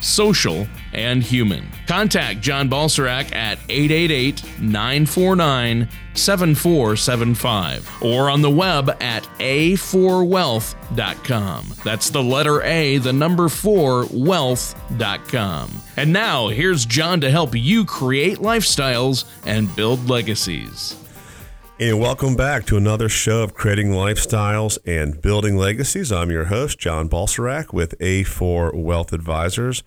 social, and human. Contact John Balserac at 888 949 7475 or on the web at a4wealth.com. That's the letter A, the number 4, wealth.com. And now, here's John to help you create lifestyles and build legacies. And welcome back to another show of creating lifestyles and building legacies. I'm your host, John Balserac with A4 Wealth Advisors,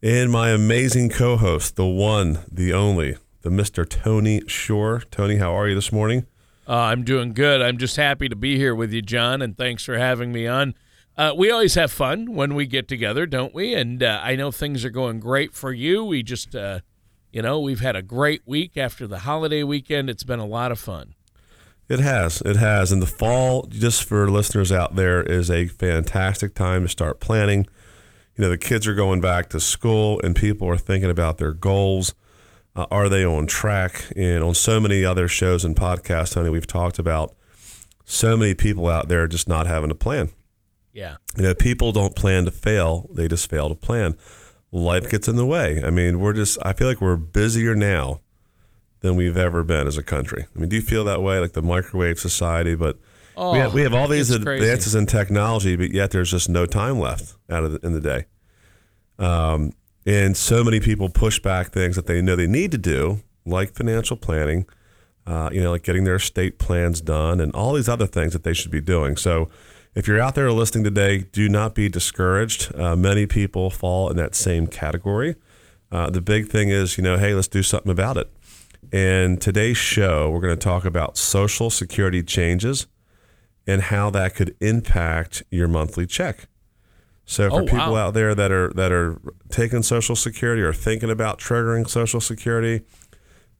and my amazing co host, the one, the only, the Mr. Tony Shore. Tony, how are you this morning? Uh, I'm doing good. I'm just happy to be here with you, John, and thanks for having me on. Uh, we always have fun when we get together, don't we? And uh, I know things are going great for you. We just, uh, you know, we've had a great week after the holiday weekend. It's been a lot of fun. It has. It has. And the fall, just for listeners out there, is a fantastic time to start planning. You know, the kids are going back to school and people are thinking about their goals. Uh, are they on track? And on so many other shows and podcasts, Tony, we've talked about so many people out there just not having a plan. Yeah. You know, people don't plan to fail, they just fail to plan. Life gets in the way. I mean, we're just, I feel like we're busier now than we've ever been as a country. I mean, do you feel that way, like the microwave society? But Oh, we, have, we have all these it's crazy. advances in technology, but yet there's just no time left out of the, in the day. Um, and so many people push back things that they know they need to do, like financial planning, uh, you know, like getting their estate plans done, and all these other things that they should be doing. So, if you're out there listening today, do not be discouraged. Uh, many people fall in that same category. Uh, the big thing is, you know, hey, let's do something about it. And today's show, we're going to talk about Social Security changes and how that could impact your monthly check. So for Oh, people wow. out there that are that are taking Social Security or thinking about triggering Social Security,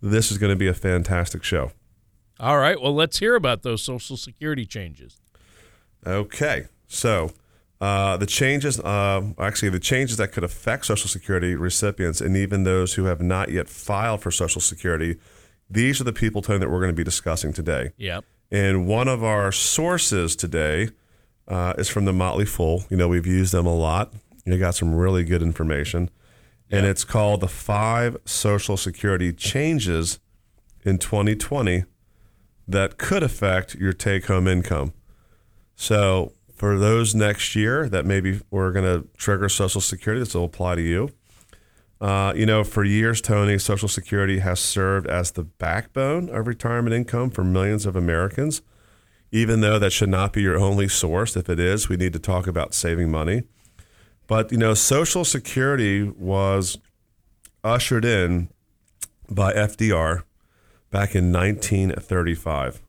this is going to be a fantastic show. All right. Well, let's hear about those Social Security changes. Okay, so uh, the changes, uh, actually, the changes that could affect Social Security recipients and even those who have not yet filed for Social Security, these are the people, Tony, that we're going to be discussing today. Yep. And one of our sources today uh, is from the Motley Fool. You know, we've used them a lot. They got some really good information. And it's called The Five Social Security Changes in 2020 that could affect your take home income. So, for those next year that maybe we're going to trigger Social Security, this will apply to you. Uh, you know, for years, Tony, Social Security has served as the backbone of retirement income for millions of Americans, even though that should not be your only source. If it is, we need to talk about saving money. But, you know, Social Security was ushered in by FDR back in 1935.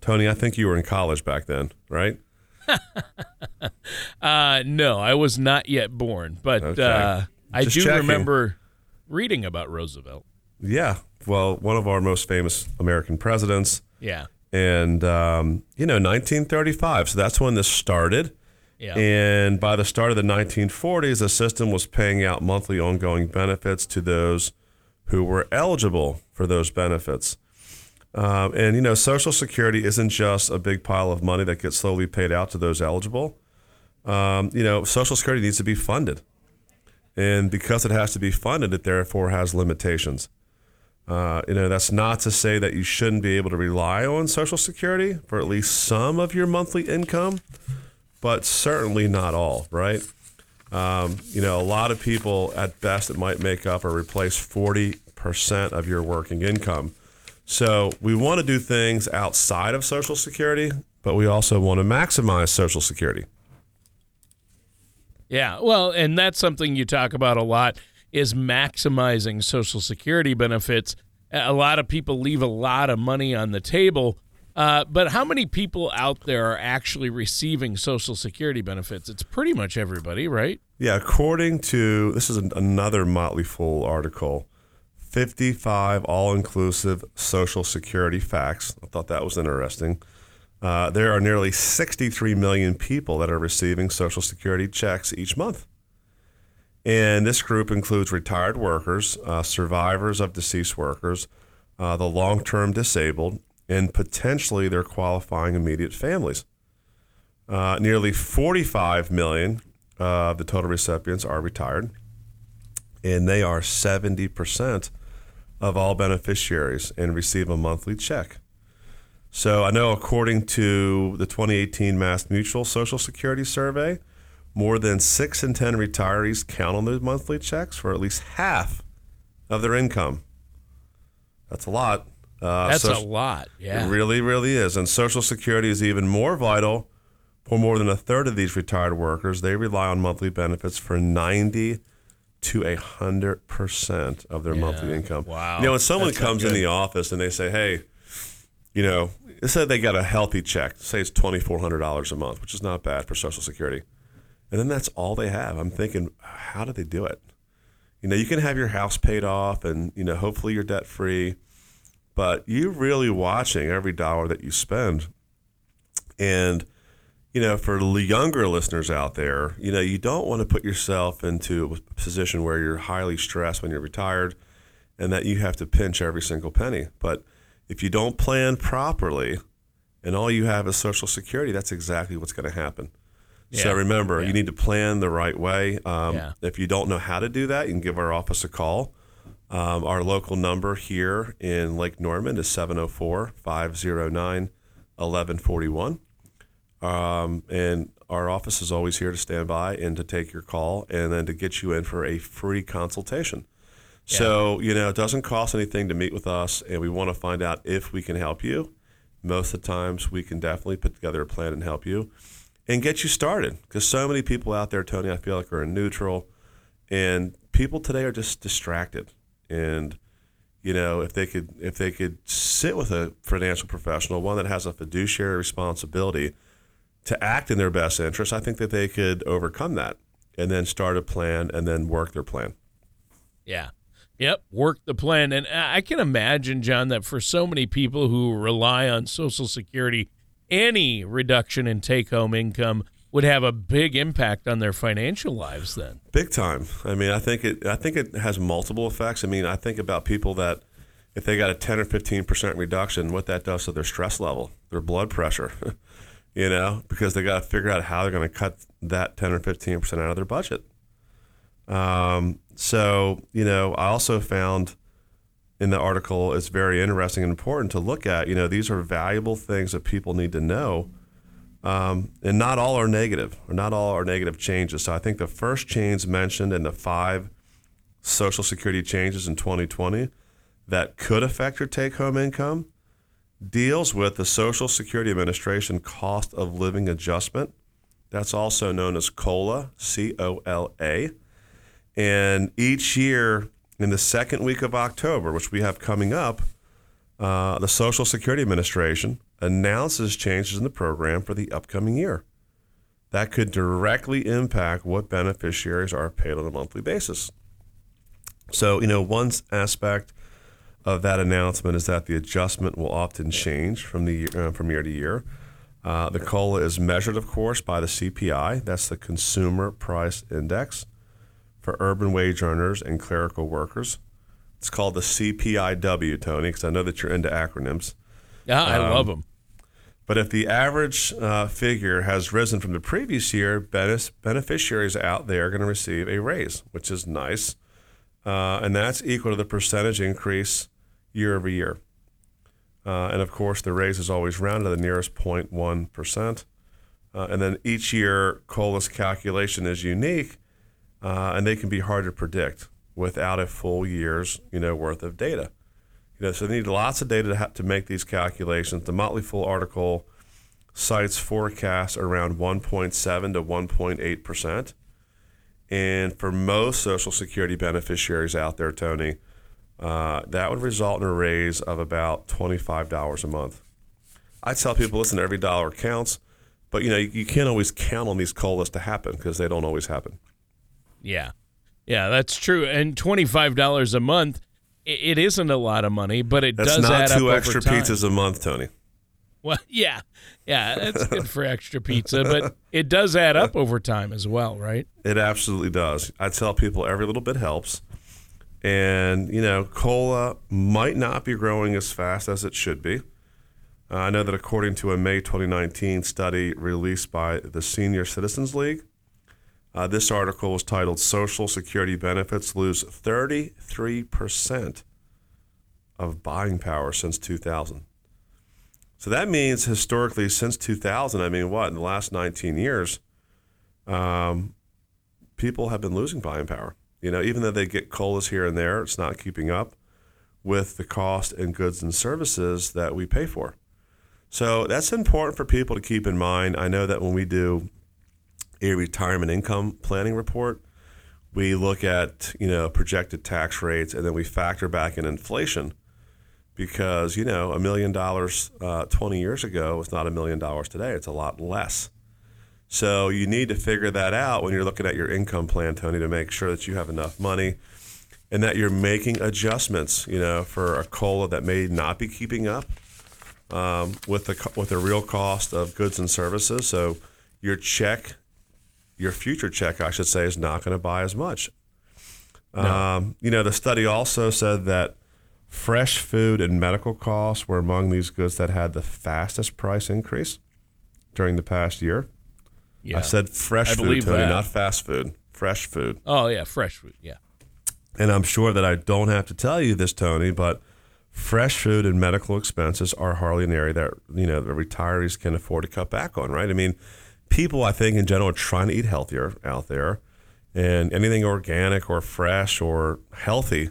Tony, I think you were in college back then, right? Uh, no, I was not yet born, but Okay. uh, I do checking. remember reading about Roosevelt. Yeah. Well, one of our most famous American presidents. Yeah. And, um, you know, 1935. So that's when this started. Yeah. And by the start of the 1940s, the system was paying out monthly ongoing benefits to those who were eligible for those benefits. Um, and, you know, Social Security isn't just a big pile of money that gets slowly paid out to those eligible. Um, you know, Social Security needs to be funded. And because it has to be funded, it therefore has limitations. Uh, you know, that's not to say that you shouldn't be able to rely on Social Security for at least some of your monthly income, but certainly not all, right? Um, you know, a lot of people at best it might make up or replace 40% of your working income. So we want to do things outside of Social Security, but we also want to maximize Social Security. Yeah, well, and that's something you talk about a lot is maximizing Social Security benefits. A lot of people leave a lot of money on the table, uh, but how many people out there are actually receiving Social Security benefits? It's pretty much everybody, right? Yeah, according to this is an, another Motley Fool article, 55 all inclusive Social Security facts. I thought that was interesting. Uh, there are nearly 63 million people that are receiving Social Security checks each month. And this group includes retired workers, uh, survivors of deceased workers, uh, the long term disabled, and potentially their qualifying immediate families. Uh, nearly 45 million of the total recipients are retired, and they are 70% of all beneficiaries and receive a monthly check. So I know, according to the 2018 Mass Mutual Social Security Survey, more than six in 10 retirees count on those monthly checks for at least half of their income. That's a lot. Uh, That's a lot. Yeah. It really, really is. And Social Security is even more vital for more than a third of these retired workers. They rely on monthly benefits for 90 to a hundred percent of their yeah. monthly income. Wow. You know, when someone That's comes in the office and they say, Hey, you know, let's say they got a healthy check, say it's twenty four hundred dollars a month, which is not bad for Social Security. And then that's all they have. I'm thinking, how do they do it? You know, you can have your house paid off and, you know, hopefully you're debt free, but you're really watching every dollar that you spend. And you know, for the younger listeners out there, you know, you don't want to put yourself into a position where you're highly stressed when you're retired and that you have to pinch every single penny. But if you don't plan properly and all you have is Social Security, that's exactly what's going to happen. Yeah. So remember, yeah. you need to plan the right way. Um, yeah. If you don't know how to do that, you can give our office a call. Um, our local number here in Lake Norman is 704 509 1141. Um, and our office is always here to stand by and to take your call and then to get you in for a free consultation. Yeah. So, you know, it doesn't cost anything to meet with us, and we want to find out if we can help you. Most of the times, we can definitely put together a plan and help you and get you started. Because so many people out there, Tony, I feel like are in neutral, and people today are just distracted. And you know, if they could, if they could sit with a financial professional, one that has a fiduciary responsibility to act in their best interest, I think that they could overcome that and then start a plan and then work their plan. Yeah. Yep, work the plan. And I can imagine, John, that for so many people who rely on Social Security, any reduction in take home income would have a big impact on their financial lives then. Big time. I mean, I think it I think it has multiple effects. I mean, I think about people that if they got a 10 or 15% reduction, what that does to their stress level, their blood pressure. you know, because they got to figure out how they're going to cut that 10 or 15% out of their budget. Um, so, you know, I also found in the article it's very interesting and important to look at. You know, these are valuable things that people need to know. Um, and not all are negative, or not all are negative changes. So I think the first change mentioned in the five Social Security changes in 2020 that could affect your take home income deals with the Social Security Administration cost of living adjustment. That's also known as COLA, C O L A. And each year in the second week of October, which we have coming up, uh, the Social Security Administration announces changes in the program for the upcoming year. That could directly impact what beneficiaries are paid on a monthly basis. So, you know, one aspect of that announcement is that the adjustment will often change from the uh, from year to year. Uh, the COLA is measured, of course, by the CPI. That's the Consumer Price Index for urban wage earners and clerical workers. It's called the CPIW, Tony, because I know that you're into acronyms. Yeah, I um, love them. But if the average uh, figure has risen from the previous year, beneficiaries out there are going to receive a raise, which is nice. Uh, and that's equal to the percentage increase year over year. Uh, and of course, the raise is always rounded to the nearest 0.1%. Uh, and then each year, COLA's calculation is unique, uh, and they can be hard to predict without a full year's you know worth of data. You know, so they need lots of data to, to make these calculations. The Motley Fool article cites forecasts around 1.7 to 1.8 percent, and for most Social Security beneficiaries out there, Tony, uh, that would result in a raise of about $25 a month. I tell people, listen, every dollar counts, but you know you, you can't always count on these COLAs to happen because they don't always happen. Yeah, yeah, that's true. And $25 a month, it isn't a lot of money, but it That's does not add two up extra over time. pizzas a month, Tony. Well, yeah, yeah, that's good for extra pizza, but it does add up over time as well, right? It absolutely does. I tell people every little bit helps. And, you know, cola might not be growing as fast as it should be. Uh, I know that according to a May 2019 study released by the Senior Citizens League, uh, this article was titled Social Security Benefits Lose 33% of Buying Power Since 2000. So that means historically, since 2000, I mean, what, in the last 19 years, um, people have been losing buying power. You know, even though they get colas here and there, it's not keeping up with the cost and goods and services that we pay for. So that's important for people to keep in mind. I know that when we do a retirement income planning report, we look at, you know, projected tax rates and then we factor back in inflation because, you know, a million dollars uh, 20 years ago is not a million dollars today. It's a lot less. So you need to figure that out when you're looking at your income plan, Tony, to make sure that you have enough money and that you're making adjustments, you know, for a cola that may not be keeping up um, with the with the real cost of goods and services. So your check, your future check, I should say, is not going to buy as much. Um, you know, the study also said that fresh food and medical costs were among these goods that had the fastest price increase during the past year. Yeah. I said fresh I food, Tony, that. not fast food. Fresh food. oh yeah, fresh food. Yeah. And I'm sure that I don't have to tell you this, Tony, but fresh food and medical expenses are hardly an area that you know the retirees can afford to cut back on, right? I mean, people I think in general are trying to eat healthier out there, and anything organic or fresh or healthy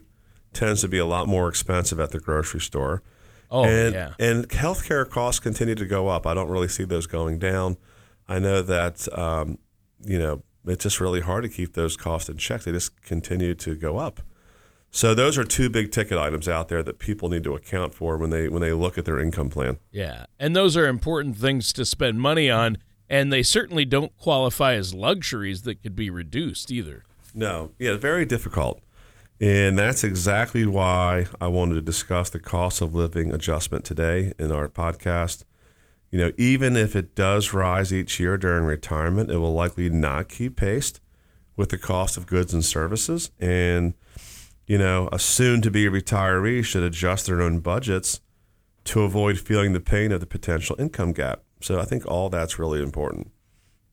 tends to be a lot more expensive at the grocery store. Oh and, yeah. And healthcare costs continue to go up. I don't really see those going down. I know that um, you know it's just really hard to keep those costs in check. They just continue to go up. So those are two big ticket items out there that people need to account for when they when they look at their income plan. Yeah. And those are important things to spend money on, and they certainly don't qualify as luxuries that could be reduced either. No, yeah, very difficult. And that's exactly why I wanted to discuss the cost of living adjustment today in our podcast. You know, even if it does rise each year during retirement, it will likely not keep pace with the cost of goods and services. And, you know, a soon to be retiree should adjust their own budgets to avoid feeling the pain of the potential income gap. So I think all that's really important.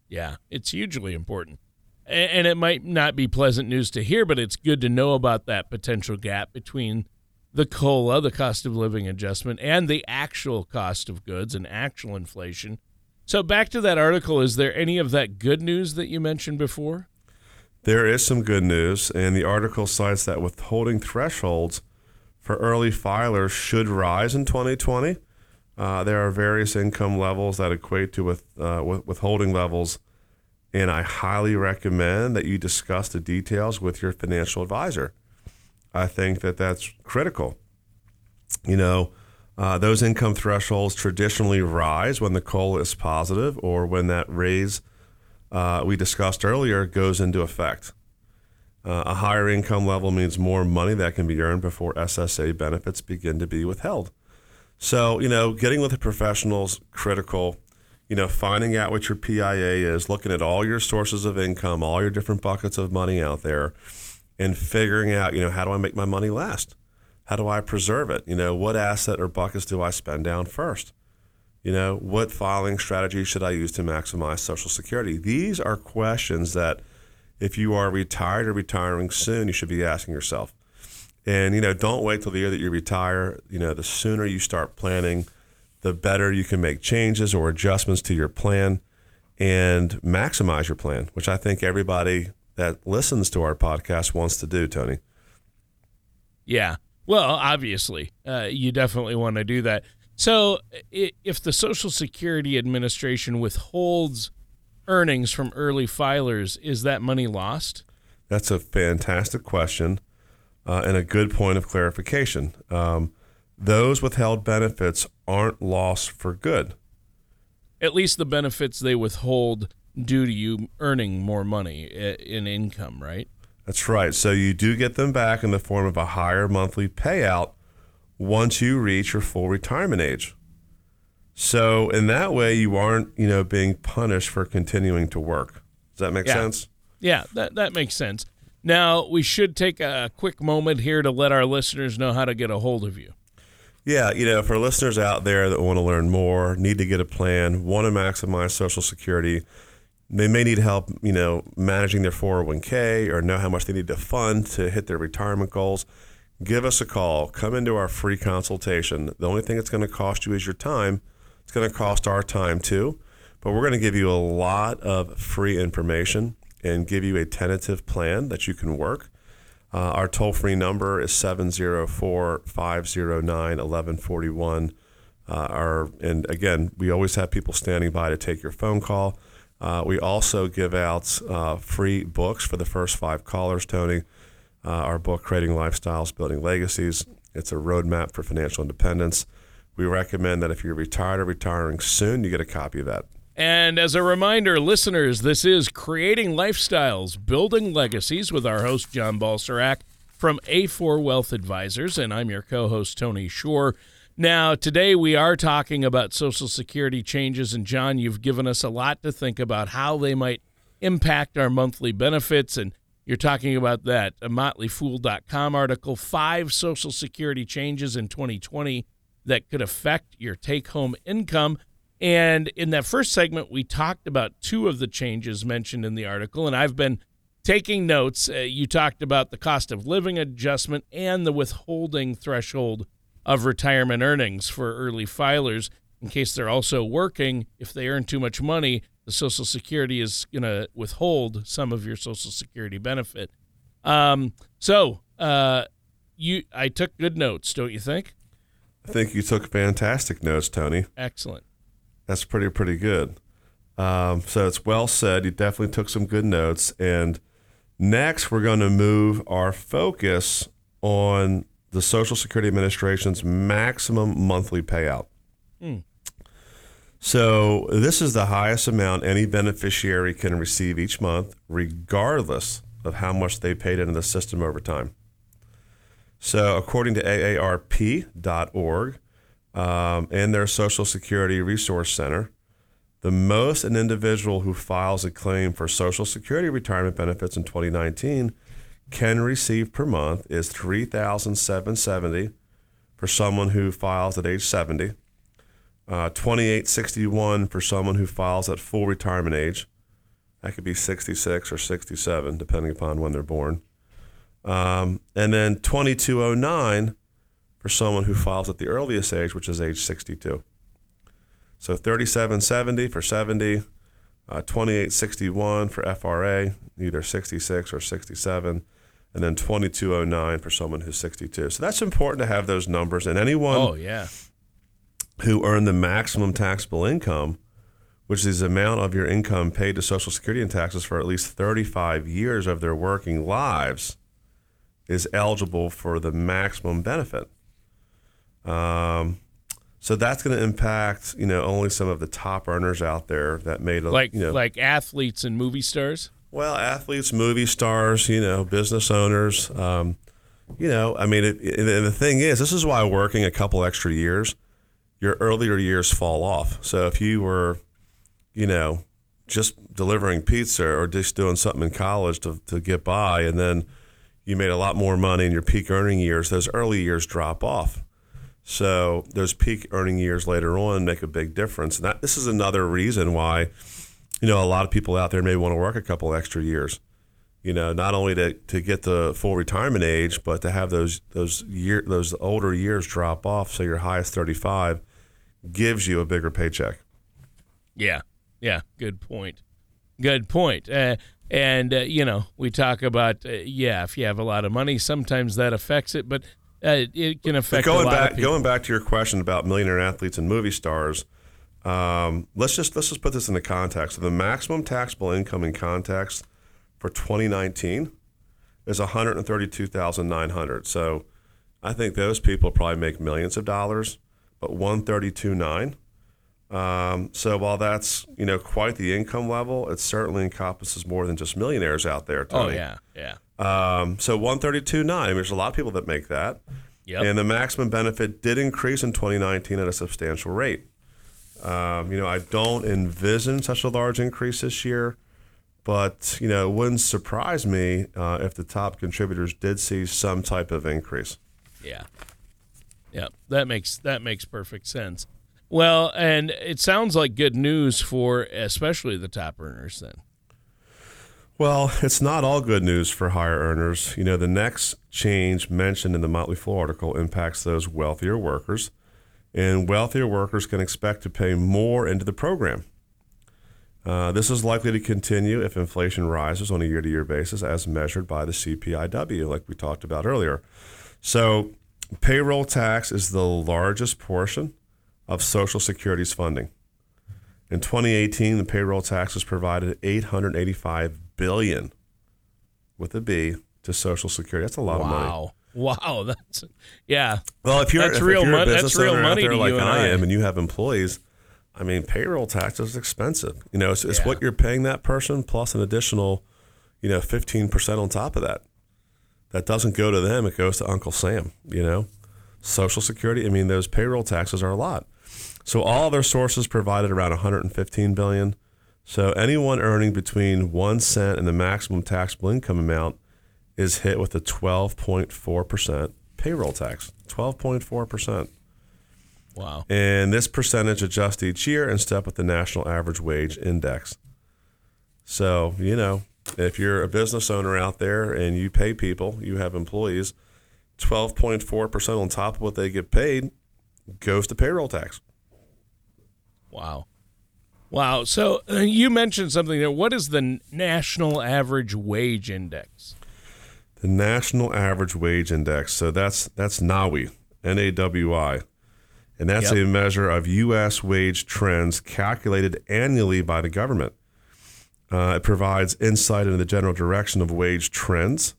Yeah, it's hugely important. And it might not be pleasant news to hear, but it's good to know about that potential gap between the COLA, the cost of living adjustment, and the actual cost of goods and actual inflation. So, back to that article, is there any of that good news that you mentioned before? There is some good news, and the article cites that withholding thresholds for early filers should rise in 2020. Uh, there are various income levels that equate to with, uh, with withholding levels, and I highly recommend that you discuss the details with your financial advisor. I think that that's critical. You know, uh, those income thresholds traditionally rise when the COLA is positive or when that raise uh, we discussed earlier goes into effect. Uh, a higher income level means more money that can be earned before SSA benefits begin to be withheld. So, you know, getting with the professionals critical. You know, finding out what your PIA is, looking at all your sources of income, all your different buckets of money out there, and figuring out, you know, how do I make my money last? How do I preserve it? You know, what asset or buckets do I spend down first? You know, what filing strategy should I use to maximize Social Security? These are questions that, if you are retired or retiring soon, you should be asking yourself. And, you know, don't wait till the year that you retire. You know, the sooner you start planning, the better you can make changes or adjustments to your plan and maximize your plan, which I think everybody that listens to our podcast wants to do, Tony. Yeah. Well, obviously, uh, you definitely want to do that. So, if the Social Security Administration withholds earnings from early filers, is that money lost? That's a fantastic question uh, and a good point of clarification. Um, those withheld benefits aren't lost for good. At least the benefits they withhold due to you earning more money eh, in income, right? That's right. So you do get them back in the form of a higher monthly payout once you reach your full retirement age. So in that way, you aren't, you know, being punished for continuing to work. Does that make Yeah. sense? Yeah, that that makes sense. Now we should take a quick moment here to let our listeners know how to get a hold of you. Yeah, you know, for listeners out there that want to learn more, need to get a plan, want to maximize Social Security, they may need help, you know, managing their 401k or know how much they need to fund to hit their retirement goals. Give us a call. Come into our free consultation. The only thing it's going to cost you is your time. It's going to cost our time too, but we're going to give you a lot of free information and give you a tentative plan that you can work. Uh, our toll free number is 704 509 1141. Our And again, we always have people standing by to take your phone call. Uh, we also give out uh, free books for the first five callers, Tony. Uh, our book, Creating Lifestyles, Building Legacies. It's a roadmap for financial independence. We recommend that if you're retired or retiring soon, you get a copy of that. And as a reminder, listeners, this is Creating Lifestyles, Building Legacies with our host, John Balsarac from A4 Wealth Advisors, and I'm your co host, Tony Shore. Now, today we are talking about Social Security changes, and John, you've given us a lot to think about how they might impact our monthly benefits. And you're talking about that a motleyfool.com article five Social Security changes in 2020 that could affect your take home income. And in that first segment, we talked about two of the changes mentioned in the article, and I've been taking notes. Uh, you talked about the cost of living adjustment and the withholding threshold of retirement earnings for early filers. In case they're also working, if they earn too much money, the Social Security is going to withhold some of your Social Security benefit. Um, so, uh, you, I took good notes, don't you think? I think you took fantastic notes, Tony. Excellent. That's pretty pretty good. Um, so it's well said. You definitely took some good notes. And next, we're going to move our focus on the Social Security Administration's maximum monthly payout. So this is the highest amount any beneficiary can receive each month, regardless of how much they paid into the system over time. So according to AARP.org, um, and their Social Security Resource Center. The most an individual who files a claim for Social Security retirement benefits in 2019 can receive per month is 3770 for someone who files at age 70, uh, 2861 for someone who files at full retirement age. That could be 66 or 67, depending upon when they're born. Um, and then 2209 for someone who files at the earliest age, which is age 62. So 3770 for 70, uh, 2861 for FRA, either 66 or 67, and then 2209 for someone who's 62. So that's important to have those numbers. And anyone Oh, yeah. who earn the maximum taxable income, which is the amount of your income paid to Social Security and taxes for at least 35 years of their working lives, is eligible for the maximum benefit. Um, so that's going to impact, you know, only some of the top earners out there that made a Like you know, like athletes and movie stars. Well, athletes, movie stars, you know, business owners. Um, you know, I mean, it, it, and the thing is, this is why working a couple extra years, your earlier years fall off. So if you were, you know, just delivering pizza or just doing something in college to, to get by, and then you made a lot more money in your peak earning years, those early years drop off. So those peak earning years later on make a big difference. And that this is another reason why, you know, a lot of people out there may want to work a couple extra years. You know, not only to, to get the full retirement age, but to have those those year those older years drop off. So your highest thirty five gives you a bigger paycheck. Yeah, yeah, good point. Good point. Uh, and uh, you know, we talk about uh, yeah, if you have a lot of money, sometimes that affects it, but uh, it can But affect going a lot back of people. going back to your question about millionaire athletes and movie stars, um, let's just let's just put this into context. So the maximum taxable income in context for 2019 is 132,900. So I think those people probably make millions of dollars, but 132.9 Um, so while that's you know quite the income level, it certainly encompasses more than just millionaires out there. Oh yeah, yeah. Um, so one thirty two nine. I mean, there's a lot of people that make that. Yep. And the maximum benefit did increase in 2019 at a substantial rate. Um, you know, I don't envision such a large increase this year, but you know, it wouldn't surprise me uh, if the top contributors did see some type of increase. Yeah. Yeah, that makes that makes perfect sense. Well, and it sounds like good news for especially the top earners then. Well, it's not all good news for higher earners. You know, the next change mentioned in the Motley Fool article impacts those wealthier workers, and wealthier workers can expect to pay more into the program. Uh, this is likely to continue if inflation rises on a year to year basis as measured by the CPIW, like we talked about earlier. So, payroll tax is the largest portion of Social Security's funding. In 2018, the payroll taxes provided 885 billion with a B to Social Security. That's a lot of money. Wow. That's yeah. Well, if you're, That's if, real if you're a that's business real owner out money there like you and I I. am, and you have employees, I mean, payroll tax is expensive. You know, it's, it's Yeah. what you're paying that person plus an additional, you know, 15% on top of that. That doesn't go to them; it goes to Uncle Sam. You know, Social Security. I mean, those payroll taxes are a lot. So all their sources provided around 115 billion. So anyone earning between one cent and the maximum taxable income amount is hit with a 12.4 percent payroll tax. 12.4 percent. Wow. And this percentage adjusts each year in step with the national average wage index. So, you know, if you're a business owner out there and you pay people, you have employees, 12.4% on top of what they get paid goes to payroll tax. Wow. Wow. So uh, you mentioned something there. What is the national average wage index? The national average wage index. So that's that's NAWI, N A W I. And that's Yep. a measure of U.S. wage trends calculated annually by the government. Uh, it provides insight into the general direction of wage trends.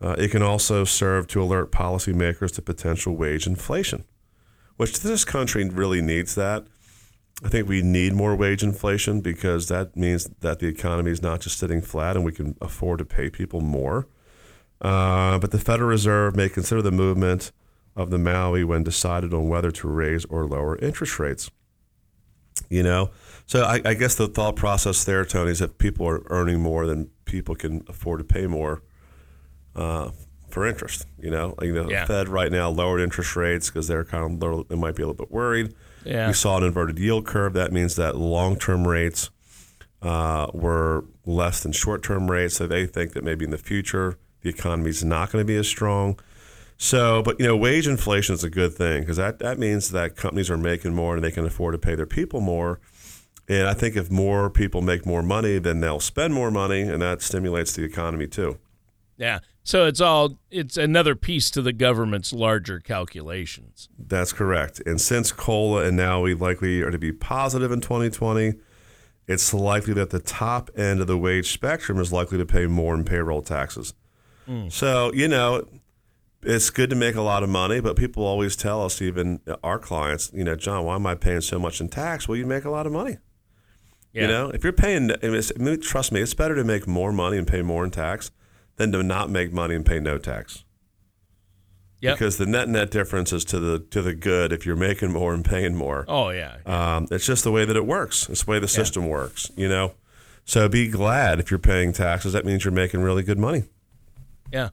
Uh, it can also serve to alert policymakers to potential wage inflation, which this country really needs that. I think we need more wage inflation because that means that the economy is not just sitting flat and we can afford to pay people more. Uh, but the Federal Reserve may consider the movement of the NAWI when decided on whether to raise or lower interest rates. You know, so I, I guess the thought process there, Tony, is that people are earning more than people can afford to pay more uh, for interest. You know, like the Yeah. Fed right now lowered interest rates because they're kind of little, they might be a little bit worried. Yeah. We saw an inverted yield curve. That means that long-term rates uh, were less than short-term rates. So they think that maybe in the future the economy is not going to be as strong. So, but you know, wage inflation is a good thing because that, that means that companies are making more and they can afford to pay their people more. And I think if more people make more money, then they'll spend more money, and that stimulates the economy too. Yeah. So it's all it's another piece to the government's larger calculations. That's correct. And since COLA and NAWI likely are to be positive in 2020, it's likely that the top end of the wage spectrum is likely to pay more in payroll taxes. So, you know, it's good to make a lot of money, but people always tell us, even our clients, you know, John, why am I paying so much in tax? Well, you make a lot of money. Yeah. You know, if you're paying, I mean, it's- I mean, trust me, it's better to make more money and pay more in tax than to not make money and pay no tax. Yep. Because the net net difference is to the to the good if you're making more and paying more. Oh yeah. Um, it's just the way that it works. It's the way the system works. You know, so be glad if you're paying taxes. That means you're making really good money. Yeah,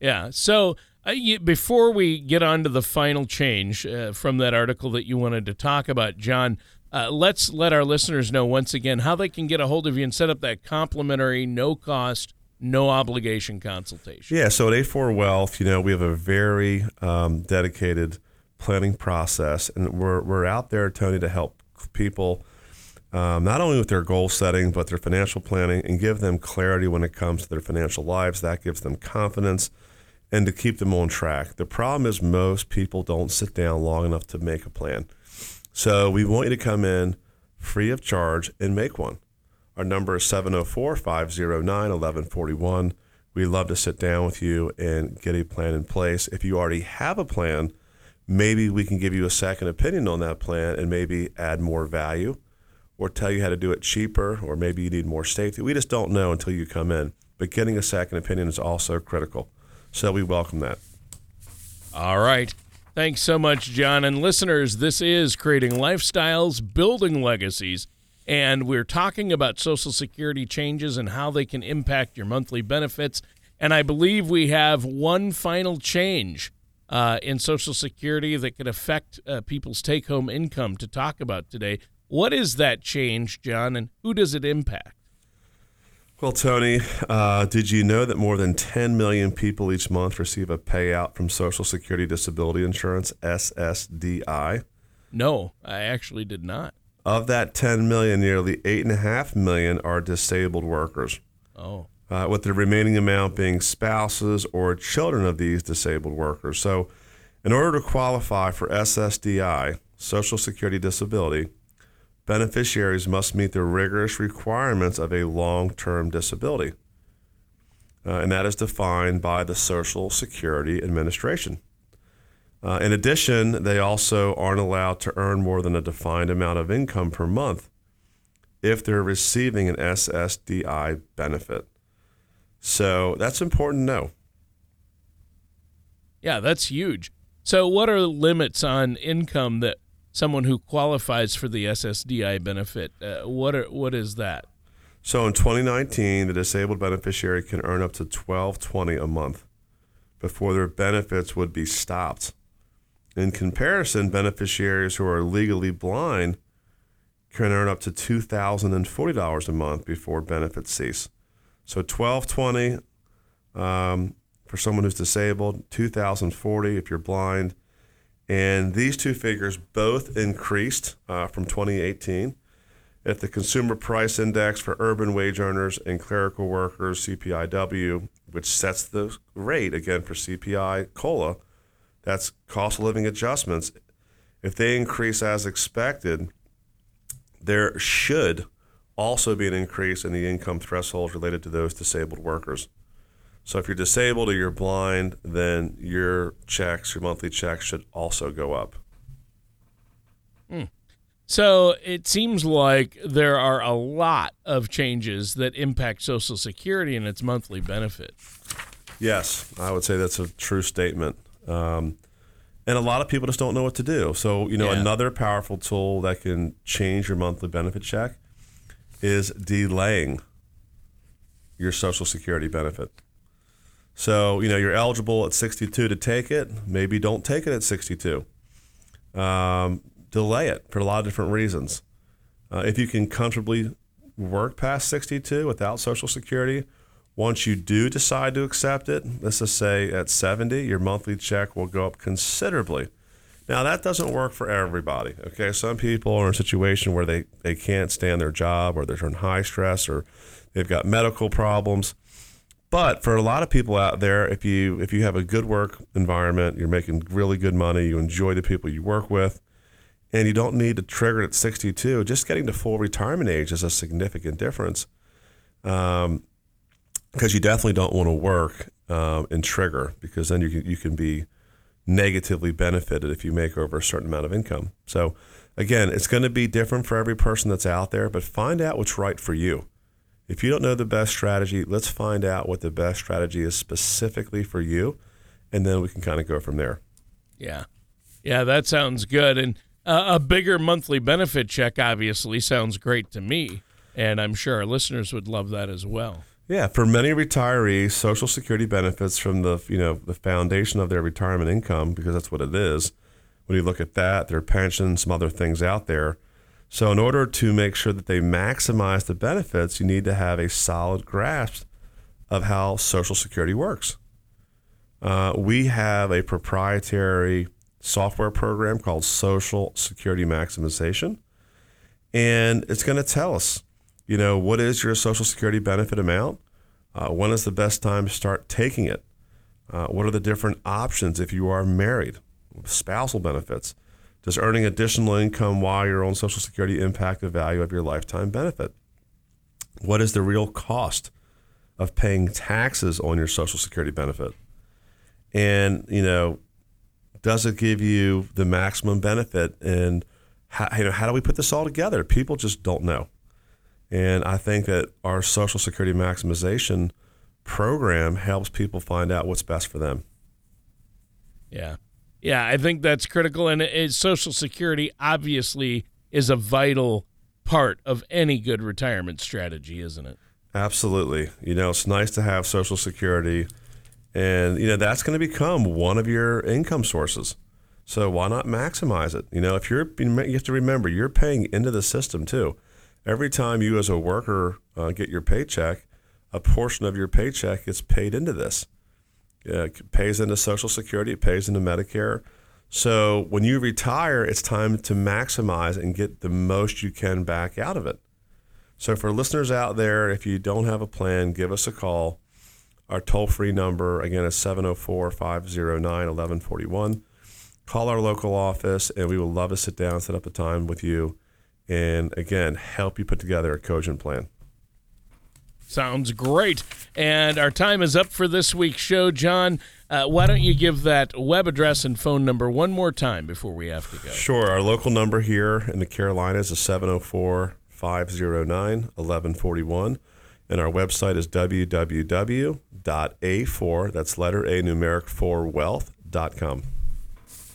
yeah. So uh, you, before we get on to the final change uh, from that article that you wanted to talk about, John, uh, let's let our listeners know once again how they can get a hold of you and set up that complimentary, no cost, no obligation consultation. Yeah. So at A4 Wealth, you know, we have a very um, dedicated planning process, and we're we're out there, Tony, to help people. Um, not only with their goal setting, but their financial planning and give them clarity when it comes to their financial lives. That gives them confidence and to keep them on track. The problem is most people don't sit down long enough to make a plan. So we want you to come in free of charge and make one. Our number is 704 509 1141. We'd love to sit down with you and get a plan in place. If you already have a plan, maybe we can give you a second opinion on that plan and maybe add more value or tell you how to do it cheaper or maybe you need more safety. We just don't know until you come in. But getting a second opinion is also critical. So we welcome that. All right. Thanks so much, John. And listeners, this is Creating Lifestyles, Building Legacies. And we're talking about Social Security changes and how they can impact your monthly benefits. And I believe we have one final change uh, in Social Security that could affect uh, people's take home income to talk about today. What is that change, John, and who does it impact? Well, Tony, uh, did you know that more than 10 million people each month receive a payout from Social Security Disability Insurance, SSDI? No, I actually did not. Of that 10 million, nearly 8.5 million are disabled workers. Oh. Uh, with the remaining amount being spouses or children of these disabled workers. So, in order to qualify for SSDI, Social Security Disability, beneficiaries must meet the rigorous requirements of a long term disability. Uh, and that is defined by the Social Security Administration. Uh, in addition, they also aren't allowed to earn more than a defined amount of income per month if they're receiving an SSDI benefit. So that's important to know. Yeah, that's huge. So, what are the limits on income that someone who qualifies for the SSDI benefit. Uh, what are, what is that? So in 2019, the disabled beneficiary can earn up to 1220 a month before their benefits would be stopped. In comparison, beneficiaries who are legally blind can earn up to $2,040 a month before benefits cease. So 1220 um, for someone who's disabled, 2040 if you're blind, and these two figures both increased uh, from 2018. If the consumer price index for urban wage earners and clerical workers, CPIW, which sets the rate again for CPI COLA, that's cost of living adjustments. If they increase as expected, there should also be an increase in the income thresholds related to those disabled workers. So if you're disabled or you're blind, then your checks, your monthly checks should also go up. Hmm. So it seems like there are a lot of changes that impact Social Security and its monthly benefit. Yes, I would say that's a true statement. Um, and a lot of people just don't know what to do. So, you know, yeah. another powerful tool that can change your monthly benefit check is delaying your Social Security benefit. So, you know, you're eligible at 62 to take it. Maybe don't take it at 62. Um, delay it for a lot of different reasons. Uh, if you can comfortably work past 62 without Social Security, once you do decide to accept it, let's just say at 70, your monthly check will go up considerably. Now, that doesn't work for everybody. Okay. Some people are in a situation where they, they can't stand their job or they're in high stress or they've got medical problems. But for a lot of people out there, if you if you have a good work environment, you're making really good money, you enjoy the people you work with, and you don't need to trigger it at 62, just getting to full retirement age is a significant difference. Um, because you definitely don't want to work um, and trigger because then you can you can be negatively benefited if you make over a certain amount of income. So again, it's going to be different for every person that's out there, but find out what's right for you. If you don't know the best strategy, let's find out what the best strategy is specifically for you, and then we can kind of go from there. Yeah. Yeah, that sounds good. And uh, a bigger monthly benefit check obviously sounds great to me. And I'm sure our listeners would love that as well. Yeah, for many retirees, Social Security benefits from the you know the foundation of their retirement income because that's what it is. When you look at that, their pension, some other things out there, so, in order to make sure that they maximize the benefits, you need to have a solid grasp of how Social Security works. Uh, we have a proprietary software program called Social Security Maximization, and it's going to tell us, you know, what is your Social Security benefit amount? Uh, when is the best time to start taking it? Uh, what are the different options if you are married? Spousal benefits. Does earning additional income while you're on Social Security impact the value of your lifetime benefit? What is the real cost of paying taxes on your Social Security benefit? And, you know, does it give you the maximum benefit? And how, you know, how do we put this all together? People just don't know. And I think that our Social Security maximization program helps people find out what's best for them. Yeah. Yeah, I think that's critical. And it, Social Security obviously is a vital part of any good retirement strategy, isn't it? Absolutely. You know, it's nice to have Social Security, and, you know, that's going to become one of your income sources. So why not maximize it? You know, if you're, you have to remember, you're paying into the system too. Every time you as a worker uh, get your paycheck, a portion of your paycheck gets paid into this. It pays into Social Security, it pays into Medicare. So when you retire, it's time to maximize and get the most you can back out of it. So for listeners out there, if you don't have a plan, give us a call. Our toll free number, again, is 704 509 1141. Call our local office, and we will love to sit down, set up a time with you, and again, help you put together a cogent plan. Sounds great. And our time is up for this week's show. John, uh, why don't you give that web address and phone number one more time before we have to go? Sure. Our local number here in the Carolinas is 704 509 1141. And our website is www.a4, that's letter A numeric 4 wealth.com.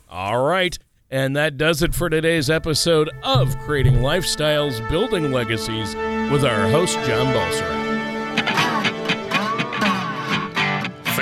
All right. And that does it for today's episode of Creating Lifestyles, Building Legacies with our host, John Balsara.